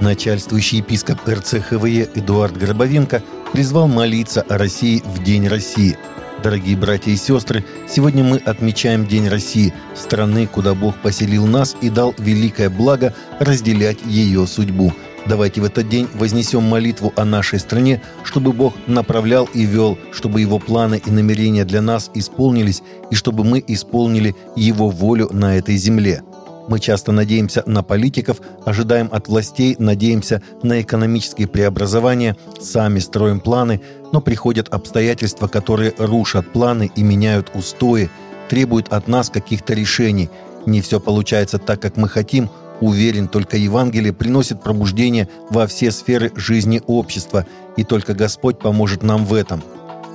Начальствующий епископ РЦХВЕ Эдуард Гробовенко призвал молиться о России в День России. Дорогие братья и сестры, сегодня мы отмечаем День России, страны, куда Бог поселил нас и дал великое благо разделять ее судьбу. Давайте в этот день вознесем молитву о нашей стране, чтобы Бог направлял и вел, чтобы Его планы и намерения для нас исполнились, и чтобы мы исполнили Его волю на этой земле – мы часто надеемся на политиков, ожидаем от властей, надеемся на экономические преобразования, сами строим планы, но приходят обстоятельства, которые рушат планы и меняют устои, требуют от нас каких-то решений. Не все получается так, как мы хотим. Уверен, только Евангелие приносит пробуждение во все сферы жизни общества, и только Господь поможет нам в этом.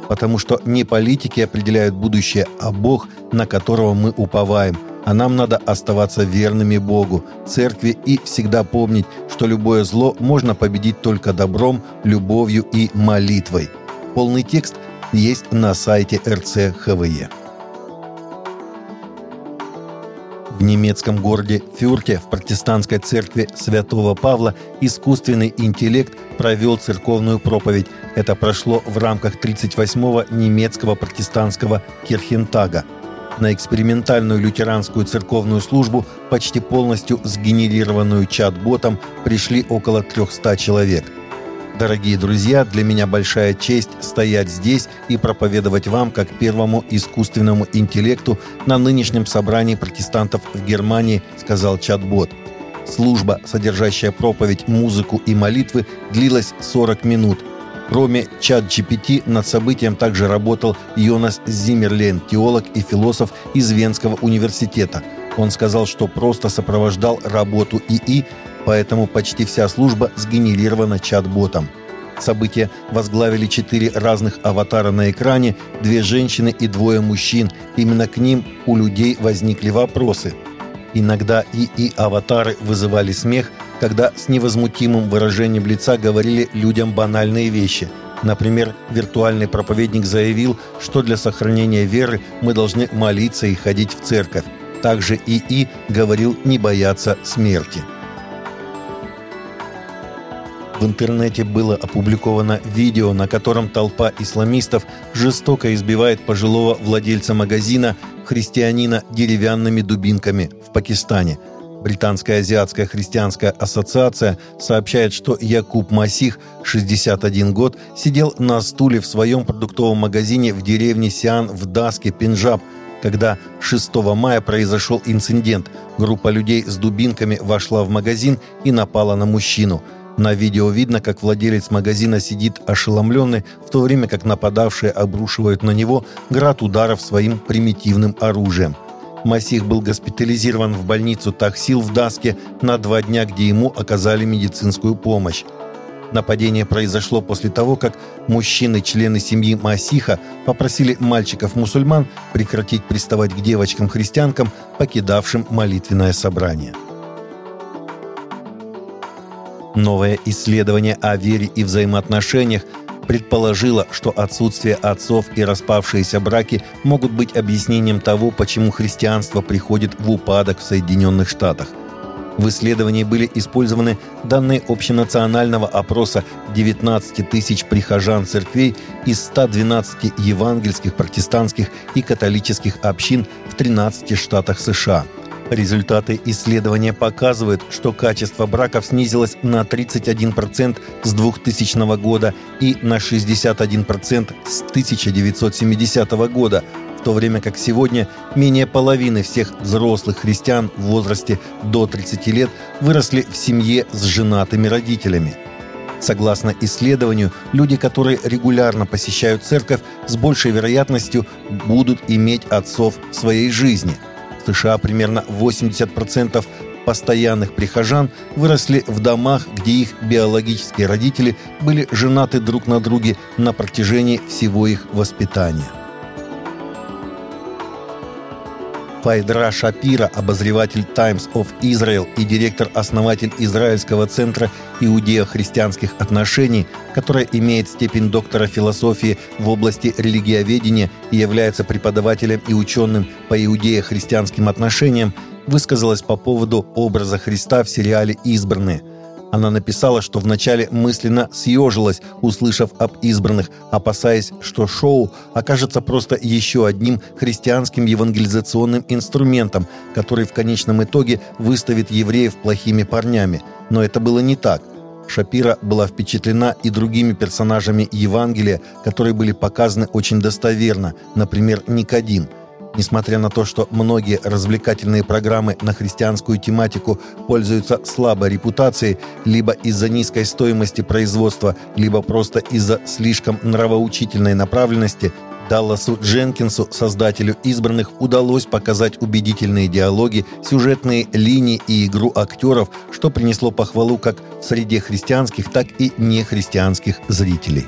Потому что не политики определяют будущее, а Бог, на которого мы уповаем – а нам надо оставаться верными Богу, церкви и всегда помнить, что любое зло можно победить только добром, любовью и молитвой. Полный текст есть на сайте РЦХВЕ. В немецком городе Фюрте в протестантской церкви Святого Павла искусственный интеллект провел церковную проповедь. Это прошло в рамках 38-го немецкого протестантского Кирхентага – на экспериментальную лютеранскую церковную службу, почти полностью сгенерированную чат-ботом, пришли около 300 человек. Дорогие друзья, для меня большая честь стоять здесь и проповедовать вам как первому искусственному интеллекту на нынешнем собрании протестантов в Германии, сказал чат-бот. Служба, содержащая проповедь, музыку и молитвы, длилась 40 минут – Кроме чат GPT над событием также работал Йонас Зиммерлен, теолог и философ из Венского университета. Он сказал, что просто сопровождал работу ИИ, поэтому почти вся служба сгенерирована чат-ботом. События возглавили четыре разных аватара на экране, две женщины и двое мужчин. Именно к ним у людей возникли вопросы. Иногда ИИ-аватары вызывали смех, когда с невозмутимым выражением лица говорили людям банальные вещи. Например, виртуальный проповедник заявил, что для сохранения веры мы должны молиться и ходить в церковь. Также ИИ говорил не бояться смерти. В интернете было опубликовано видео, на котором толпа исламистов жестоко избивает пожилого владельца магазина, христианина, деревянными дубинками в Пакистане – Британская азиатская христианская ассоциация сообщает, что Якуб Масих, 61 год, сидел на стуле в своем продуктовом магазине в деревне Сиан в Даске, Пенджаб, когда 6 мая произошел инцидент. Группа людей с дубинками вошла в магазин и напала на мужчину. На видео видно, как владелец магазина сидит ошеломленный, в то время как нападавшие обрушивают на него град ударов своим примитивным оружием. Масих был госпитализирован в больницу Тахсил в Даске на два дня, где ему оказали медицинскую помощь. Нападение произошло после того, как мужчины, члены семьи Масиха, попросили мальчиков-мусульман прекратить приставать к девочкам-христианкам, покидавшим молитвенное собрание. Новое исследование о вере и взаимоотношениях предположила, что отсутствие отцов и распавшиеся браки могут быть объяснением того, почему христианство приходит в упадок в Соединенных Штатах. В исследовании были использованы данные общенационального опроса 19 тысяч прихожан церквей из 112 евангельских, протестантских и католических общин в 13 штатах США – Результаты исследования показывают, что качество браков снизилось на 31% с 2000 года и на 61% с 1970 года, в то время как сегодня менее половины всех взрослых христиан в возрасте до 30 лет выросли в семье с женатыми родителями. Согласно исследованию, люди, которые регулярно посещают церковь, с большей вероятностью будут иметь отцов в своей жизни – в США примерно 80% постоянных прихожан выросли в домах, где их биологические родители были женаты друг на друге на протяжении всего их воспитания. Файдра Шапира, обозреватель Times of Israel и директор-основатель Израильского центра иудео-христианских отношений, которая имеет степень доктора философии в области религиоведения и является преподавателем и ученым по иудео-христианским отношениям, высказалась по поводу образа Христа в сериале «Избранные». Она написала, что вначале мысленно съежилась, услышав об избранных, опасаясь, что шоу окажется просто еще одним христианским евангелизационным инструментом, который в конечном итоге выставит евреев плохими парнями. Но это было не так. Шапира была впечатлена и другими персонажами Евангелия, которые были показаны очень достоверно, например, Никодим – Несмотря на то, что многие развлекательные программы на христианскую тематику пользуются слабой репутацией либо из-за низкой стоимости производства, либо просто из-за слишком нравоучительной направленности, Далласу Дженкинсу, создателю «Избранных», удалось показать убедительные диалоги, сюжетные линии и игру актеров, что принесло похвалу как среди христианских, так и нехристианских зрителей.